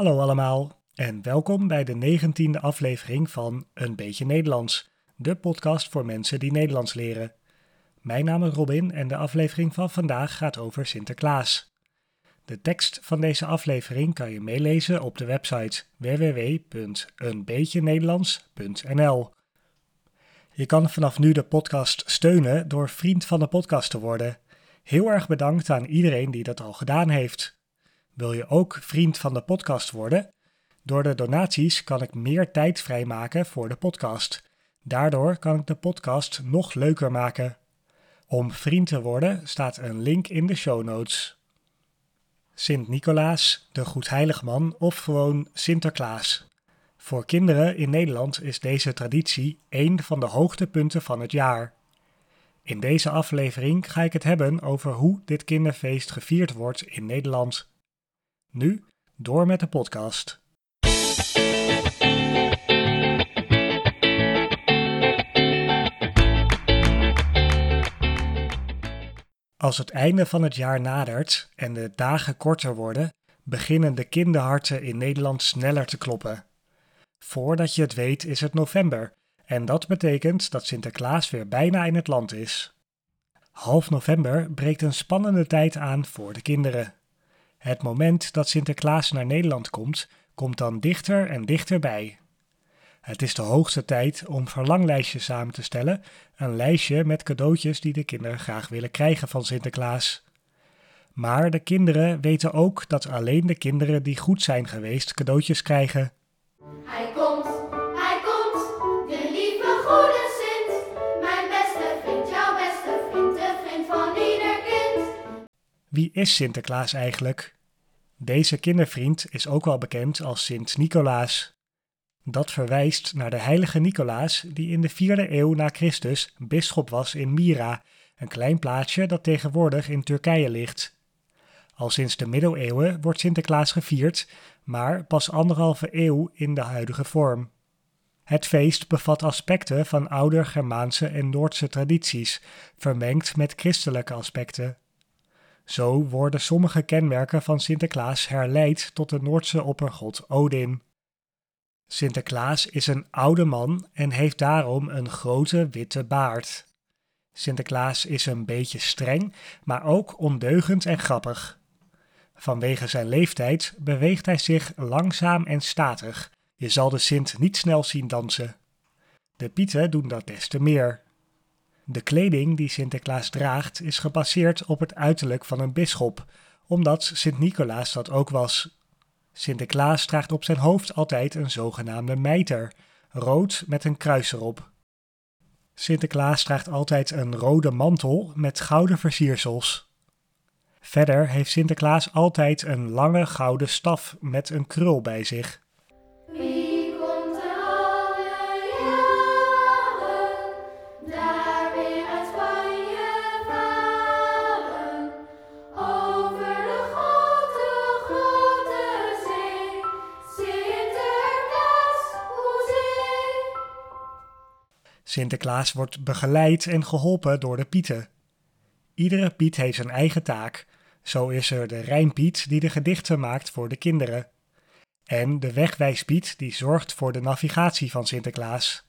Hallo allemaal en welkom bij de negentiende aflevering van Een Beetje Nederlands, de podcast voor mensen die Nederlands leren. Mijn naam is Robin en de aflevering van vandaag gaat over Sinterklaas. De tekst van deze aflevering kan je meelezen op de website www.eenbeetjenederlands.nl. Je kan vanaf nu de podcast steunen door vriend van de podcast te worden. Heel erg bedankt aan iedereen die dat al gedaan heeft. Wil je ook vriend van de podcast worden? Door de donaties kan ik meer tijd vrijmaken voor de podcast. Daardoor kan ik de podcast nog leuker maken. Om vriend te worden staat een link in de show notes. Sint-Nicolaas, de Goedheiligman of gewoon Sinterklaas. Voor kinderen in Nederland is deze traditie één van de hoogtepunten van het jaar. In deze aflevering ga ik het hebben over hoe dit kinderfeest gevierd wordt in Nederland. Nu door met de podcast. Als het einde van het jaar nadert en de dagen korter worden, beginnen de kinderharten in Nederland sneller te kloppen. Voordat je het weet is het november en dat betekent dat Sinterklaas weer bijna in het land is. Half november breekt een spannende tijd aan voor de kinderen. Het moment dat Sinterklaas naar Nederland komt, komt dan dichter en dichterbij. Het is de hoogste tijd om verlanglijstjes samen te stellen, een lijstje met cadeautjes die de kinderen graag willen krijgen van Sinterklaas. Maar de kinderen weten ook dat alleen de kinderen die goed zijn geweest cadeautjes krijgen. Wie is Sinterklaas eigenlijk? Deze kindervriend is ook wel bekend als Sint Nicolaas. Dat verwijst naar de heilige Nicolaas die in de 4e eeuw na Christus bisschop was in Myra, een klein plaatsje dat tegenwoordig in Turkije ligt. Al sinds de middeleeuwen wordt Sinterklaas gevierd, maar pas anderhalve eeuw in de huidige vorm. Het feest bevat aspecten van oude Germaanse en Noordse tradities, vermengd met christelijke aspecten. Zo worden sommige kenmerken van Sinterklaas herleid tot de Noordse oppergod Odin. Sinterklaas is een oude man en heeft daarom een grote witte baard. Sinterklaas is een beetje streng, maar ook ondeugend en grappig. Vanwege zijn leeftijd beweegt hij zich langzaam en statig. Je zal de Sint niet snel zien dansen. De Pieten doen dat des te meer. De kleding die Sinterklaas draagt is gebaseerd op het uiterlijk van een bisschop, omdat Sint Nicolaas dat ook was. Sinterklaas draagt op zijn hoofd altijd een zogenaamde mijter, rood met een kruis erop. Sinterklaas draagt altijd een rode mantel met gouden versiersels. Verder heeft Sinterklaas altijd een lange gouden staf met een krul bij zich. Sinterklaas wordt begeleid en geholpen door de Pieten. Iedere Piet heeft zijn eigen taak. Zo is er de Rijnpiet die de gedichten maakt voor de kinderen. En de Wegwijspiet die zorgt voor de navigatie van Sinterklaas.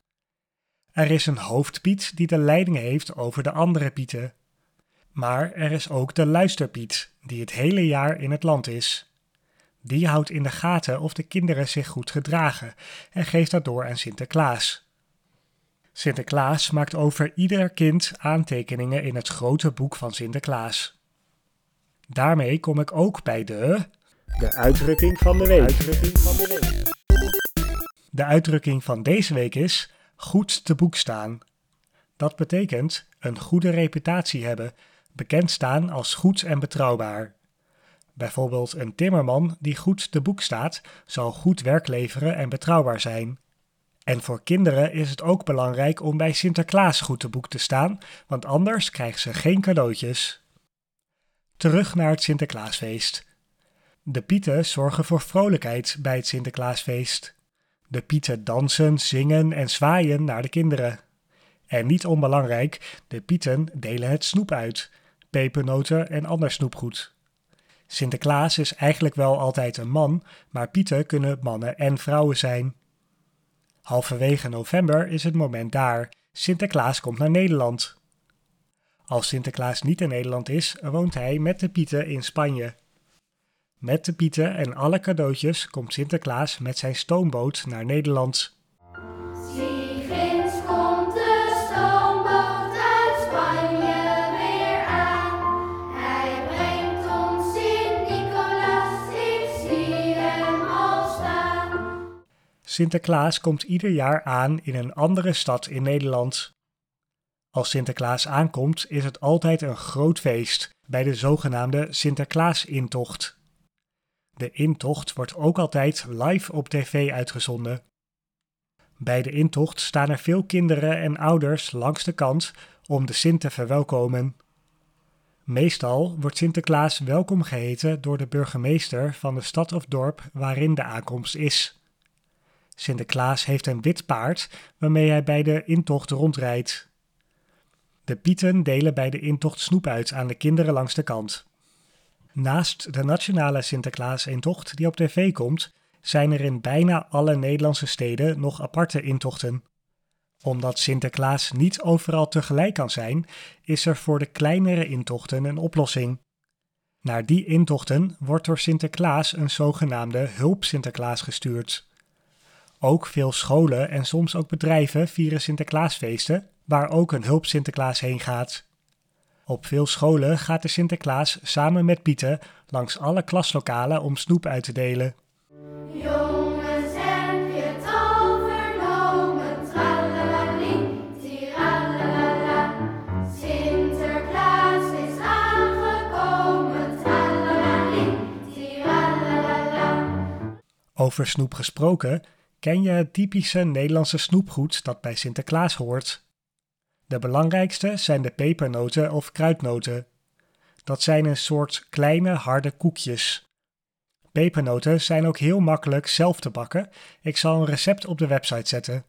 Er is een hoofdpiet die de leiding heeft over de andere pieten. Maar er is ook de luisterpiet, die het hele jaar in het land is. Die houdt in de gaten of de kinderen zich goed gedragen en geeft dat door aan Sinterklaas. Sinterklaas maakt over ieder kind aantekeningen in het grote boek van Sinterklaas. Daarmee kom ik ook bij de. De uitdrukking van de week. De uitdrukking van deze week is goed te boek staan. Dat betekent een goede reputatie hebben, bekend staan als goed en betrouwbaar. Bijvoorbeeld een timmerman die goed te boek staat, zal goed werk leveren en betrouwbaar zijn. En voor kinderen is het ook belangrijk om bij Sinterklaas goed te boek te staan, want anders krijgen ze geen cadeautjes. Terug naar het Sinterklaasfeest. De Pieten zorgen voor vrolijkheid bij het Sinterklaasfeest. De Pieten dansen, zingen en zwaaien naar de kinderen. En niet onbelangrijk, de Pieten delen het snoep uit, pepernoten en ander snoepgoed. Sinterklaas is eigenlijk wel altijd een man, maar Pieten kunnen mannen en vrouwen zijn. Halverwege november is het moment daar. Sinterklaas komt naar Nederland. Als Sinterklaas niet in Nederland is, woont hij met de Pieten in Spanje. Met de Pieten en alle cadeautjes komt Sinterklaas met zijn stoomboot naar Nederland. Sinterklaas komt ieder jaar aan in een andere stad in Nederland. Als Sinterklaas aankomt, is het altijd een groot feest bij de zogenaamde Sinterklaas-intocht. De intocht wordt ook altijd live op tv uitgezonden. Bij de intocht staan er veel kinderen en ouders langs de kant om de Sint te verwelkomen. Meestal wordt Sinterklaas welkom geheten door de burgemeester van de stad of dorp waarin de aankomst is. Sinterklaas heeft een wit paard waarmee hij bij de intocht rondrijdt. De pieten delen bij de intocht snoep uit aan de kinderen langs de kant. Naast de nationale Sinterklaas-intocht die op tv komt, zijn er in bijna alle Nederlandse steden nog aparte intochten. Omdat Sinterklaas niet overal tegelijk kan zijn, is er voor de kleinere intochten een oplossing. Naar die intochten wordt door Sinterklaas een zogenaamde hulp Sinterklaas gestuurd. Ook veel scholen en soms ook bedrijven vieren Sinterklaasfeesten, waar ook een hulp Sinterklaas heen gaat. Op veel scholen gaat de Sinterklaas samen met Pieten langs alle klaslokalen om snoep uit te delen. Jongens, heb je het. Sinterklaas is aangekomen. Over snoep gesproken, ken je het typische Nederlandse snoepgoed dat bij Sinterklaas hoort? De belangrijkste zijn de pepernoten of kruidnoten. Dat zijn een soort kleine harde koekjes. Pepernoten zijn ook heel makkelijk zelf te bakken. Ik zal een recept op de website zetten.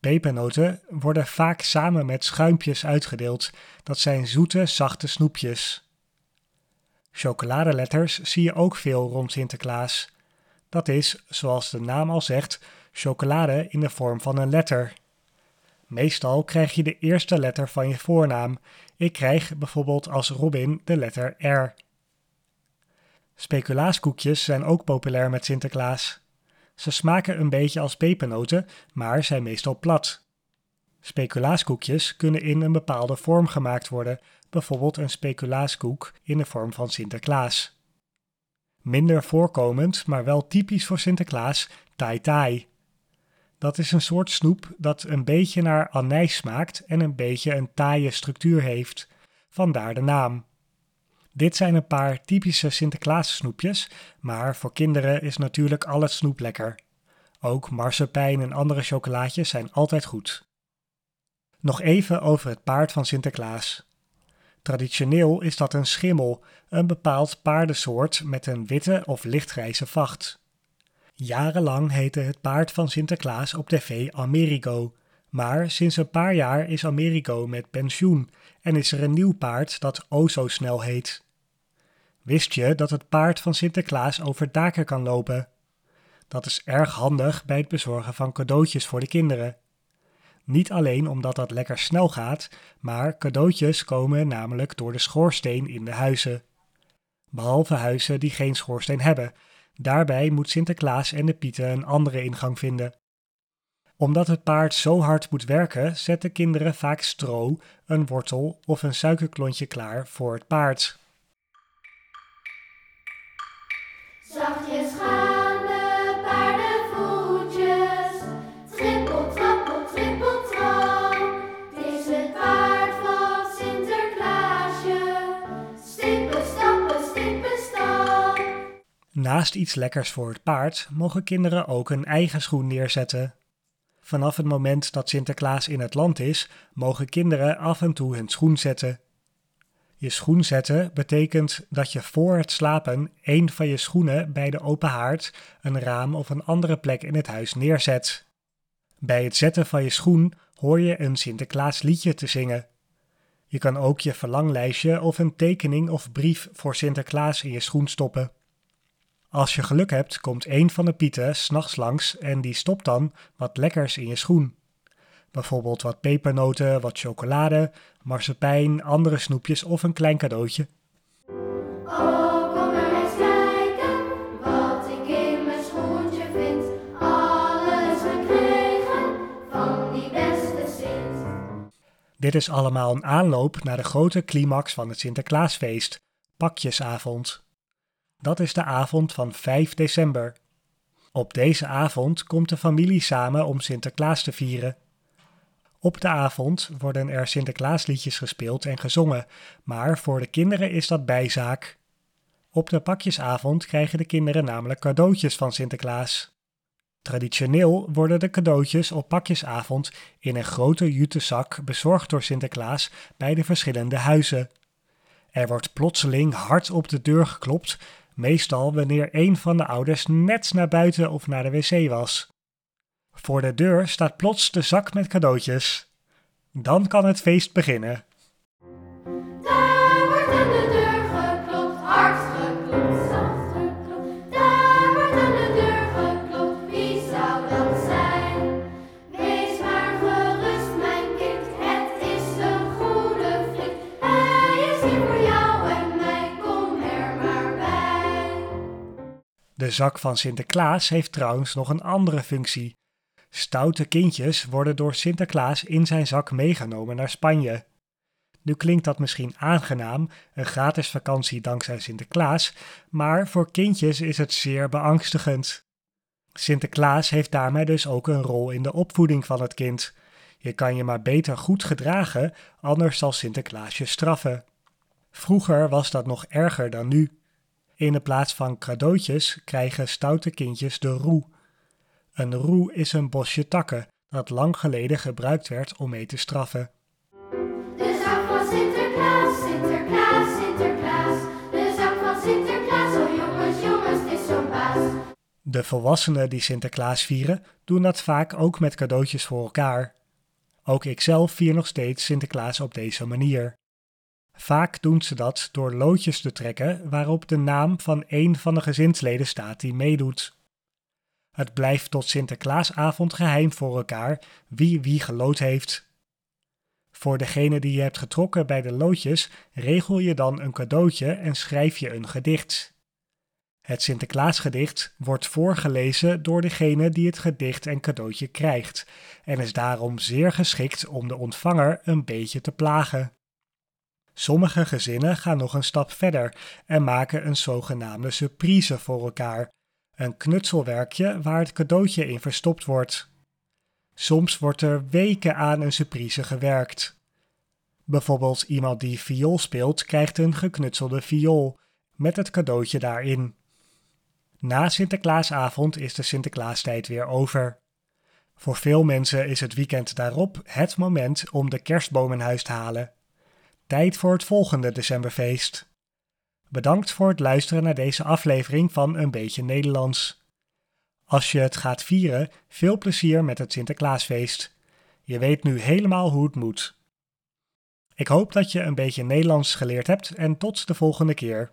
Pepernoten worden vaak samen met schuimpjes uitgedeeld. Dat zijn zoete, zachte snoepjes. Chocoladeletters zie je ook veel rond Sinterklaas. Dat is, zoals de naam al zegt, chocolade in de vorm van een letter. Meestal krijg je de eerste letter van je voornaam. Ik krijg bijvoorbeeld als Robin de letter R. Speculaaskoekjes zijn ook populair met Sinterklaas. Ze smaken een beetje als pepernoten, maar zijn meestal plat. Speculaaskoekjes kunnen in een bepaalde vorm gemaakt worden, bijvoorbeeld een speculaaskoek in de vorm van Sinterklaas. Minder voorkomend, maar wel typisch voor Sinterklaas, tai tai. Dat is een soort snoep dat een beetje naar anijs smaakt en een beetje een taaie structuur heeft. Vandaar de naam. Dit zijn een paar typische Sinterklaas snoepjes, maar voor kinderen is natuurlijk al het snoep lekker. Ook marsepein en andere chocolaatjes zijn altijd goed. Nog even over het paard van Sinterklaas. Traditioneel is dat een schimmel, een bepaald paardensoort met een witte of lichtgrijze vacht. Jarenlang heette het paard van Sinterklaas op tv Amerigo, maar sinds een paar jaar is Amerigo met pensioen en is er een nieuw paard dat o zo snel heet. Wist je dat het paard van Sinterklaas over daken kan lopen? Dat is erg handig bij het bezorgen van cadeautjes voor de kinderen. Niet alleen omdat dat lekker snel gaat, maar cadeautjes komen namelijk door de schoorsteen in de huizen. Behalve huizen die geen schoorsteen hebben. Daarbij moet Sinterklaas en de Pieten een andere ingang vinden. Omdat het paard zo hard moet werken, zetten kinderen vaak stro, een wortel of een suikerklontje klaar voor het paard. Zachtjes gaan Naast iets lekkers voor het paard mogen kinderen ook een eigen schoen neerzetten. Vanaf het moment dat Sinterklaas in het land is, mogen kinderen af en toe hun schoen zetten. Je schoen zetten betekent dat je voor het slapen één van je schoenen bij de open haard, een raam of een andere plek in het huis neerzet. Bij het zetten van je schoen hoor je een Sinterklaas liedje te zingen. Je kan ook je verlanglijstje of een tekening of brief voor Sinterklaas in je schoen stoppen. Als je geluk hebt, komt een van de pieten s'nachts langs en die stopt dan wat lekkers in je schoen. Bijvoorbeeld wat pepernoten, wat chocolade, marsepein, andere snoepjes of een klein cadeautje. Oh, kom er eens kijken wat ik in mijn schoentje vind. Alles gekregen van die beste Sint. Dit is allemaal een aanloop naar de grote climax van het Sinterklaasfeest, Pakjesavond. Dat is de avond van 5 december. Op deze avond komt de familie samen om Sinterklaas te vieren. Op de avond worden er Sinterklaasliedjes gespeeld en gezongen, maar voor de kinderen is dat bijzaak. Op de pakjesavond krijgen de kinderen namelijk cadeautjes van Sinterklaas. Traditioneel worden de cadeautjes op pakjesavond in een grote jute zak bezorgd door Sinterklaas bij de verschillende huizen. Er wordt plotseling hard op de deur geklopt, meestal wanneer een van de ouders net naar buiten of naar de wc was. Voor de deur staat plots de zak met cadeautjes. Dan kan het feest beginnen. De zak van Sinterklaas heeft trouwens nog een andere functie. Stoute kindjes worden door Sinterklaas in zijn zak meegenomen naar Spanje. Nu klinkt dat misschien aangenaam, een gratis vakantie dankzij Sinterklaas, maar voor kindjes is het zeer beangstigend. Sinterklaas heeft daarmee dus ook een rol in de opvoeding van het kind. Je kan je maar beter goed gedragen, anders zal Sinterklaas je straffen. Vroeger was dat nog erger dan nu. In de plaats van cadeautjes krijgen stoute kindjes de roe. Een roe is een bosje takken dat lang geleden gebruikt werd om mee te straffen. De zak van Sinterklaas, Sinterklaas, Sinterklaas. De zak van Sinterklaas, oh jongens, jongens, het is zo'n baas. De volwassenen die Sinterklaas vieren, doen dat vaak ook met cadeautjes voor elkaar. Ook ikzelf vier nog steeds Sinterklaas op deze manier. Vaak doen ze dat door loodjes te trekken waarop de naam van een van de gezinsleden staat die meedoet. Het blijft tot Sinterklaasavond geheim voor elkaar wie wie gelood heeft. Voor degene die je hebt getrokken bij de loodjes regel je dan een cadeautje en schrijf je een gedicht. Het Sinterklaasgedicht wordt voorgelezen door degene die het gedicht en cadeautje krijgt en is daarom zeer geschikt om de ontvanger een beetje te plagen. Sommige gezinnen gaan nog een stap verder en maken een zogenaamde surprise voor elkaar, een knutselwerkje waar het cadeautje in verstopt wordt. Soms wordt er weken aan een surprise gewerkt. Bijvoorbeeld iemand die viool speelt krijgt een geknutselde viool met het cadeautje daarin. Na Sinterklaasavond is de Sinterklaastijd weer over. Voor veel mensen is het weekend daarop het moment om de kerstboom in huis te halen. Tijd voor het volgende decemberfeest. Bedankt voor het luisteren naar deze aflevering van Een beetje Nederlands. Als je het gaat vieren, veel plezier met het Sinterklaasfeest. Je weet nu helemaal hoe het moet. Ik hoop dat je een beetje Nederlands geleerd hebt en tot de volgende keer.